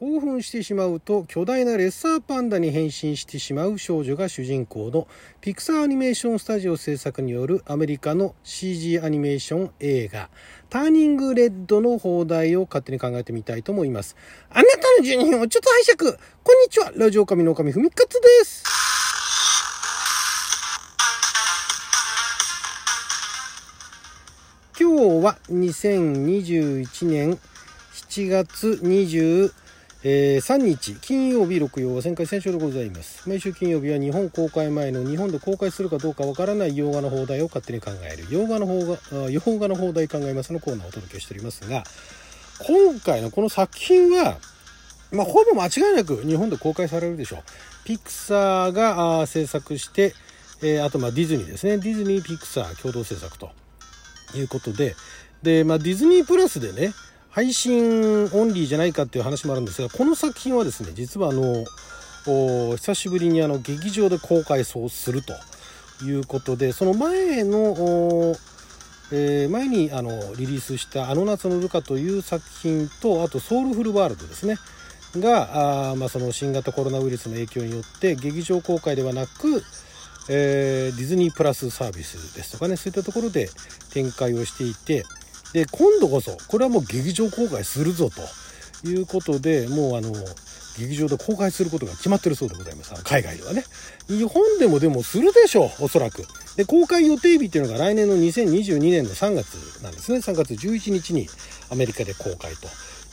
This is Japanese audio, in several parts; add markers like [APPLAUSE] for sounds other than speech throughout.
興奮してしまうと巨大なレッサーパンダに変身してしまう少女が主人公のピクサーアニメーションスタジオ制作によるアメリカの CG アニメーション映画ターニングレッドの放題を勝手に考えてみたいと思います。あなたの12分をちょっと拝借。こんにちは。ラジオ神の神ふみかつです。今日は2021年7月20えー、3日金曜日6曜は旋回戦勝でございます。毎週金曜日は日本公開前の日本で公開するかどうかわからない洋画の放題を勝手に考える。洋画の方が洋画の放題考えますのコーナーをお届けしておりますが今回のこの作品はまあ、ほぼ間違いなく日本で公開されるでしょう。ピクサーが制作して、えー、あとまディズニーですね。ディズニーピクサー共同制作ということで。で、まあ、ディズニープラスでね配信オンリーじゃないかっていう話もあるんですがこの作品はですね実はあの久しぶりにあの劇場で公開そうするということでその前の、えー、前にあのリリースした「あの夏のルカ」という作品とあと「ソウルフルワールド」ですね。があ、まあ、その新型コロナウイルスの影響によって劇場公開ではなく、えー、ディズニープラスサービスですとかねそういったところで展開をしていてで今度こそこれはもう劇場公開するぞということでもうあの劇場で公開することが決まってるそうでございます。海外ではね。日本でもでもするでしょうおそらく。で公開予定日っていうのが来年の2022年の3月なんですね。3月11日にアメリカで公開と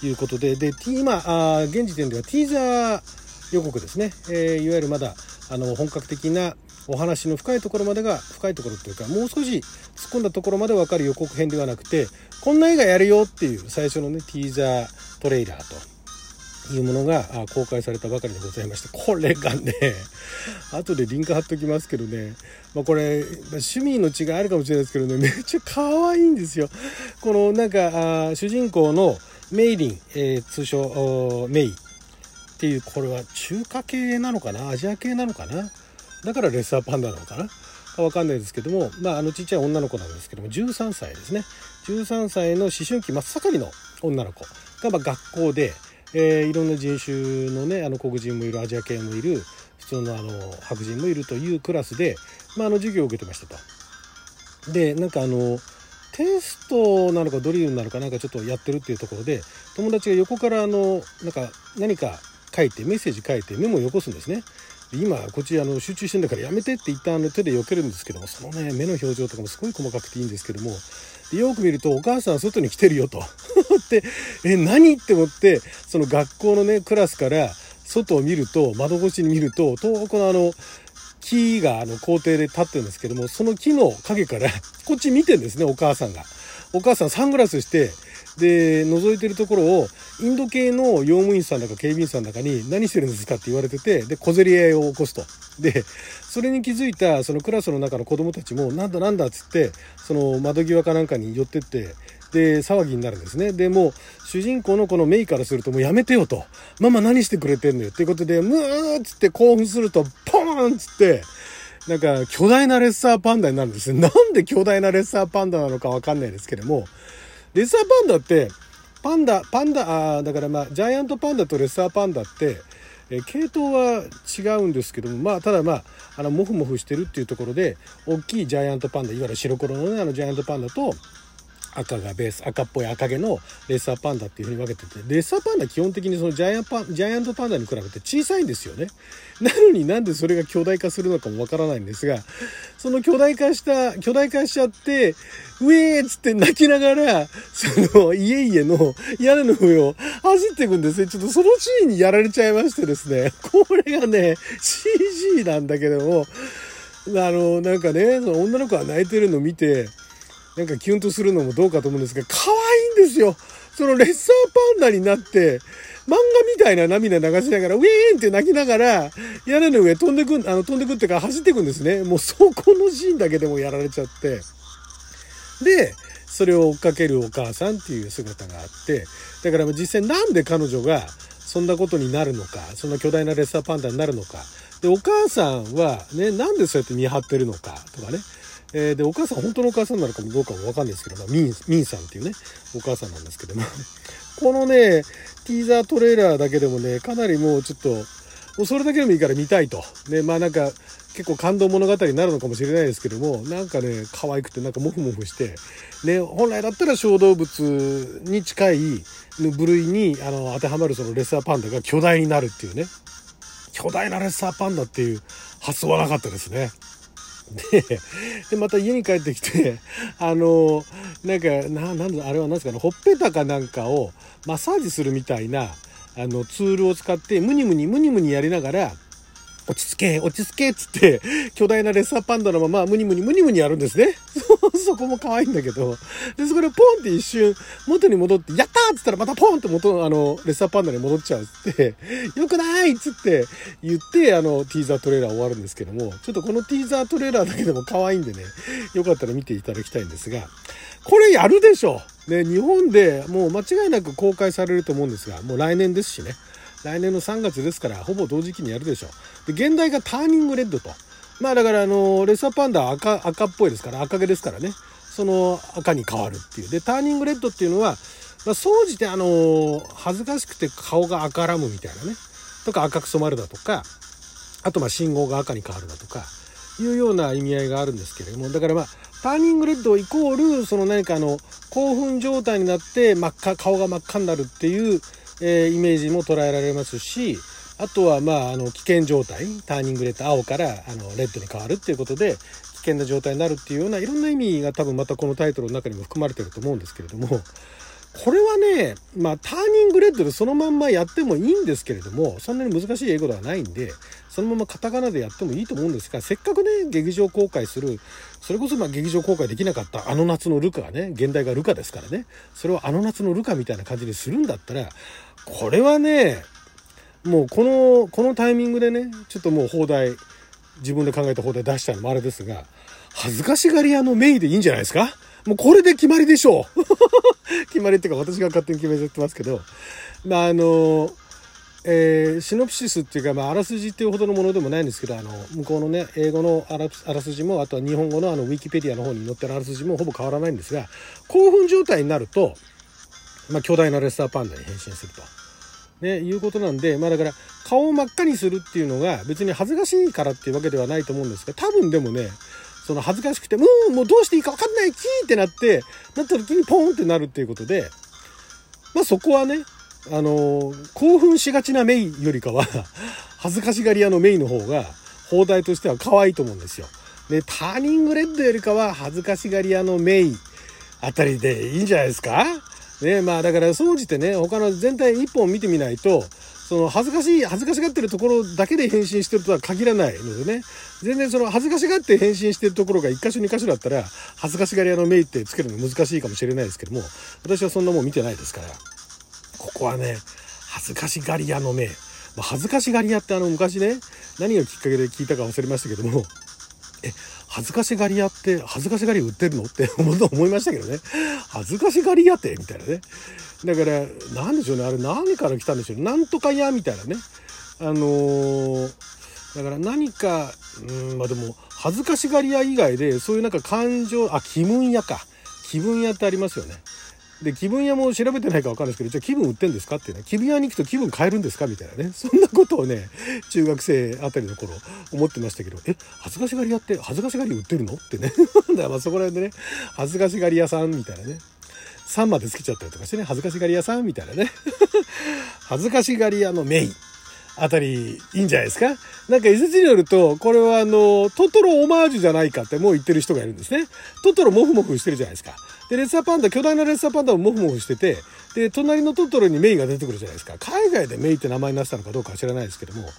いうことで。で今あ現時点ではティーザー予告ですね、えー、いわゆるまだあの本格的なお話の深いところまでが深いところっていうかもう少し突っ込んだところまで分かる予告編ではなくてこんな映画やるよっていう最初のねティーザートレーラーというものが公開されたばかりでございましてこれがね [LAUGHS] 後でリンク貼っときますけどね、まあ、これ趣味の違いあるかもしれないですけどねめっちゃ可愛いんですよ。このなんか主人公のメイリン、えー、通称メイ。っていうこれは中華系なのかな？アジア系なのかな？だからレッサーパンダなのかな？か分かんないですけども、まあ、あのちっちゃい女の子なんですけども13歳ですね。13歳の思春期真っ盛りの女の子がま学校で、えー、いろんな人種のねあの黒人もいるアジア系もいる普通のあの白人もいるというクラスで、まあ、あの授業を受けてましたと。でなんかあのテストなのかドリルなのかなんかちょっとやってるっていうところで友達が横からあのなんか何か書いてメッセージ書いてメモをよこすんですね。今こっちあの集中してんだからやめてって一旦あの手で避けるんですけどもそのね目の表情とかもすごい細かくていいんですけどもでよく見るとお母さん外に来てるよと [LAUGHS] ってえ何って思ってその学校のねクラスから外を見ると窓越しに見ると遠くのあの木があの校庭で立ってるんですけどもその木の影からこっち見てんですねお母さんが。お母さんサングラスしてで覗いてるところをインド系の用務員さんだか警備員さんだかに何してるんですかって言われててで小競り合いを起こすと。でそれに気づいたそのクラスの中の子供たちもなんだなんだっつってその窓際かなんかに寄ってってで騒ぎになるんですね。でもう主人公のこのメイからするともうやめてよと。ママ何してくれてんのよ。っていうことでムーっつって興奮するとポーンっつってなんか巨大なレッサーパンダになるんですなんで巨大なレッサーパンダなのかわかんないですけどもレッサーパンダって、パンダ、パンダ、あだからまあ、ジャイアントパンダとレッサーパンダって、え系統は違うんですけども、まあ、ただまあ、あの、モフモフしてるっていうところで、大きいジャイアントパンダ、いわゆる白黒のね、あのジャイアントパンダと、赤がベース赤っぽい赤毛のレッサーパンダっていうふうに分けててレッサーパンダ基本的にそのジャイアンパジャイアントパンダに比べて小さいんですよね。[LAUGHS] なのになんでそれが巨大化するのかもわからないんですがその巨大化した巨大化しちゃってウェーっつって泣きながらその家々の屋根の上を走っていくんですね。ちょっとそのシーンにやられちゃいましてですね。これがね CG なんだけどもあのなんかねその女の子が泣いてるのを見てなんかキュンとするのもどうかと思うんですが、可愛いんですよ。そのレッサーパンダになって、漫画みたいな涙流しながら、ウィーンって泣きながら、屋根の上飛んでくん、あの、飛んでくってか走ってくんですね。もうそこのシーンだけでもやられちゃって。で、それを追っかけるお母さんっていう姿があって、だから実際なんで彼女がそんなことになるのか、そんな巨大なレッサーパンダになるのか。で、お母さんはね、なんでそうやって見張ってるのかとかね。えー、で、お母さん、本当のお母さんなのかもどうかもわかんないですけど、まあ、ミン、ミンさんっていうね、お母さんなんですけども、[LAUGHS] このね、ティーザートレーラーだけでもね、かなりもうちょっと、もうそれだけでもいいから見たいと。ね、まあなんか、結構感動物語になるのかもしれないですけども、なんかね、可愛くてなんかモフモフして、ね、本来だったら小動物に近い部類にあの当てはまるそのレッサーパンダが巨大になるっていうね。巨大なレッサーパンダっていう発想はなかったですね。で、で、また家に帰ってきて、あの、なんか、な、ん、あれは何ですかね、ほっぺたかなんかをマッサージするみたいな、あの、ツールを使って、ムニムニ、ムニムニやりながら、落ち着け、落ち着けっつって、巨大なレッサーパンダのまま、ムニムニ、ムニムニやるんですね。そこも可愛いんだけど、で、そこでポンって一瞬、元に戻って、やったっつったらまたポンって元、あの、レッサーパンダに戻っちゃうっつって、よくないっつって言って、あの、ティーザートレーラー終わるんですけども、ちょっとこのティーザートレーラーだけでも可愛いんでね、よかったら見ていただきたいんですが、これやるでしょね、日本でもう間違いなく公開されると思うんですが、もう来年ですしね。来年の3月ですから、ほぼ同時期にやるでしょう。で、現代がターニングレッドと。まあだからあの、レッサーパンダは赤、赤っぽいですから、赤毛ですからね。その赤に変わるっていう。で、ターニングレッドっていうのは、まあ、総じてあの、恥ずかしくて顔が赤らむみたいなね。とか赤く染まるだとか、あとまあ信号が赤に変わるだとか、いうような意味合いがあるんですけれども、だからまあ、ターニングレッドイコール、その何かあの、興奮状態になって真っ赤、顔が真っ赤になるっていう、えー、イメージも捉えられますし、あとは、まあ、あの、危険状態、ターニングレッド、青から、あの、レッドに変わるっていうことで、危険な状態になるっていうような、いろんな意味が多分またこのタイトルの中にも含まれてると思うんですけれども、これはね、まあ、ターニングレッドでそのまんまやってもいいんですけれども、そんなに難しい英語ではないんで、そのままカタカナでやってもいいと思うんですが、せっかくね、劇場公開する、それこそまあ劇場公開できなかったあの夏のルカがね、現代がルカですからね、それをあの夏のルカみたいな感じにするんだったら、これはね、もうこの、このタイミングでね、ちょっともう放題、自分で考えた放題出したのもあれですが、恥ずかしがり屋のメイでいいんじゃないですか？もうこれで決まりでしょう。[LAUGHS] 決まりっていうか私が勝手に決めちゃってますけど、まああの、えー、シノプシスっていうか、まあ、あらすじっていうほどのものでもないんですけど、あの、向こうのね、英語のあらあらすじも、あとは日本語のあの、ウィキペディアの方に載ってるあらすじもほぼ変わらないんですが、興奮状態になると、まあ、巨大なレッサーパンダに変身すると。ね、いうことなんで、まあだから、顔を真っ赤にするっていうのが別に恥ずかしいからっていうわけではないと思うんですが、多分でもね、その恥ずかしくて、もう、もうどうしていいか分かんない、キーってなって、なった時にポーンってなるっていうことで、まあそこはね、あの、興奮しがちなメイよりかは [LAUGHS] 恥ずかしがり屋のメイの方が、放題としては可愛いと思うんですよ。で、ターニングレッドよりかは恥ずかしがり屋のメイあたりでいいんじゃないですか？ね、まあだから総じてね、他の全体一本見てみないと、その恥ずかしい、恥ずかしがってるところだけで変身してるとは限らないのでね、全然その恥ずかしがって変身してるところが1箇所2箇所だったら、恥ずかしがり屋のメイってつけるの難しいかもしれないですけども、私はそんなもん見てないですから、ここはね、恥ずかしがり屋のメイ。まあ、恥ずかしがり屋ってあの昔ね、何がきっかけで聞いたか忘れましたけども、え、恥ずかしがり屋って恥ずかしがり売ってるの？って [LAUGHS] 思いましたけどね。恥ずかしがり屋って？みたいなね。だから、何でしょうね。あれ何から来たんでしょう。なんとか屋みたいなね。あのー、だから何か、うん、まあでも、恥ずかしがり屋以外で、そういうなんか感情、あ、気分屋か。気分屋ってありますよね。で、気分屋も調べてないか分かるんですけど、じゃあ気分売ってんですかってね、気分屋に行くと気分変えるんですかみたいなね。そんなことをね、中学生あたりの頃思ってましたけど、え、恥ずかしがり屋って恥ずかしがり売ってるのってね。だからまあそこら辺でね、恥ずかしがり屋さんみたいなね。3までつけちゃったりとかしてね、恥ずかしがり屋さんみたいなね。[LAUGHS] 恥ずかしがり屋のメイン。あたりいいんじゃないですか？なんか一説によると、これはあの、トトロオマージュじゃないかってもう言ってる人がいるんですね。トトロモフモフしてるじゃないですか。で、レッサーパンダ、巨大なレッサーパンダもモフモフしてて、で、隣のトトロにメイが出てくるじゃないですか。海外でメイって名前になってたのかどうかは知らないですけども、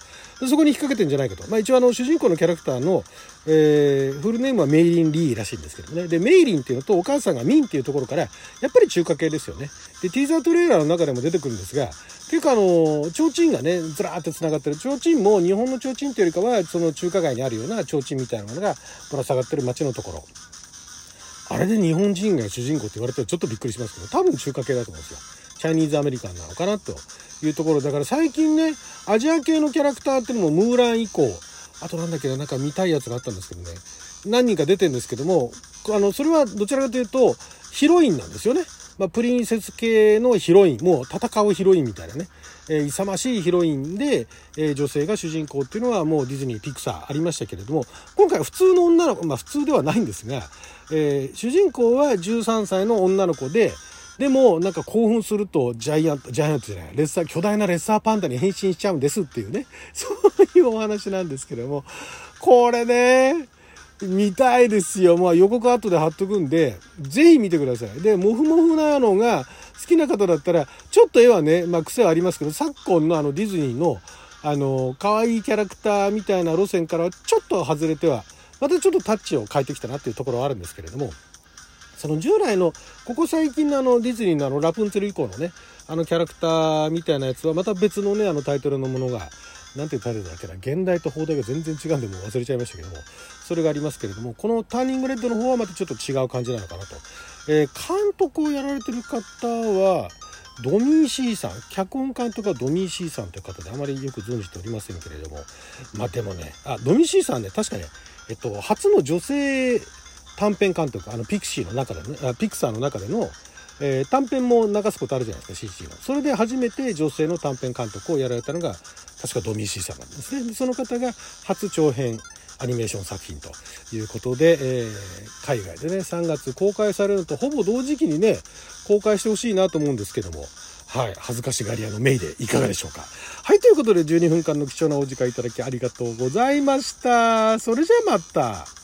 そこに引っ掛けてんじゃないかと。まあ一応あの、主人公のキャラクターの、えー、フルネームはメイリン・リーらしいんですけどね。で、メイリンっていうのとお母さんがミンっていうところから、やっぱり中華系ですよね。で、ティーザートレーラーの中でも出てくるんですが、結構あの、提灯がね、ずらーって繋がってる。提灯も日本の提灯っていうよりかは、その中華街にあるような提灯みたいなものがぶら下がってる街のところ。あれで日本人が主人公って言われたらちょっとびっくりしますけど、多分中華系だと思うんですよ。チャイニーズアメリカンなのかなというところ。だから最近ね、アジア系のキャラクターっていうのもムーラン以降、あとなんだけど、なんか見たいやつがあったんですけどね、何人か出てるんですけども、あの、それはどちらかというと、ヒロインなんですよね。まあ、プリンセス系のヒロイン、もう戦うヒロインみたいなね、えー、勇ましいヒロインで、えー、女性が主人公っていうのはもうディズニー、ピクサーありましたけれども、今回は普通の女の子、まあ普通ではないんですが、えー、主人公は13歳の女の子で、でも、なんか興奮すると、ジャイアント、ジャイアントじゃない、レッサー、巨大なレッサーパンダに変身しちゃうんですっていうね、そういうお話なんですけども、これね、見たいですよ。まあ予告後で貼っとくんで、ぜひ見てください。で、モフモフなのが好きな方だったら、ちょっと絵はね、まあ癖はありますけど、昨今のあのディズニーの、あの、可愛いキャラクターみたいな路線からはちょっと外れては、またちょっとタッチを変えてきたなっていうところはあるんですけれども、その従来の、ここ最近のあのディズニーのあのラプンツェル以降のね、あのキャラクターみたいなやつはまた別のね、あのタイトルのものが、なんていうタイトルだっけな、現代と放題が全然違うんでもう忘れちゃいましたけども、それがありますけれども、このターニングレッドの方はまたちょっと違う感じなのかなと。えー、監督をやられてる方は、ドミー・シーさん、脚本監督はドミー・シーさんという方であまりよく存じておりませんけれども、まあでもね、あ、ドミー・シーさんね、確かね、えっと、初の女性短編監督、あの、ピクシーの中でね、あピクサーの中での、えー、短編も流すことあるじゃないですか、CG の。それで初めて女性の短編監督をやられたのが、確かドミーシーさんなんですね。でその方が初長編アニメーション作品ということで、えー、海外でね、3月公開されるとほぼ同時期にね、公開してほしいなと思うんですけども、はい、恥ずかしがり屋のメイでいかがでしょうか。はい、ということで12分間の貴重なお時間いただきありがとうございました。それじゃあまた。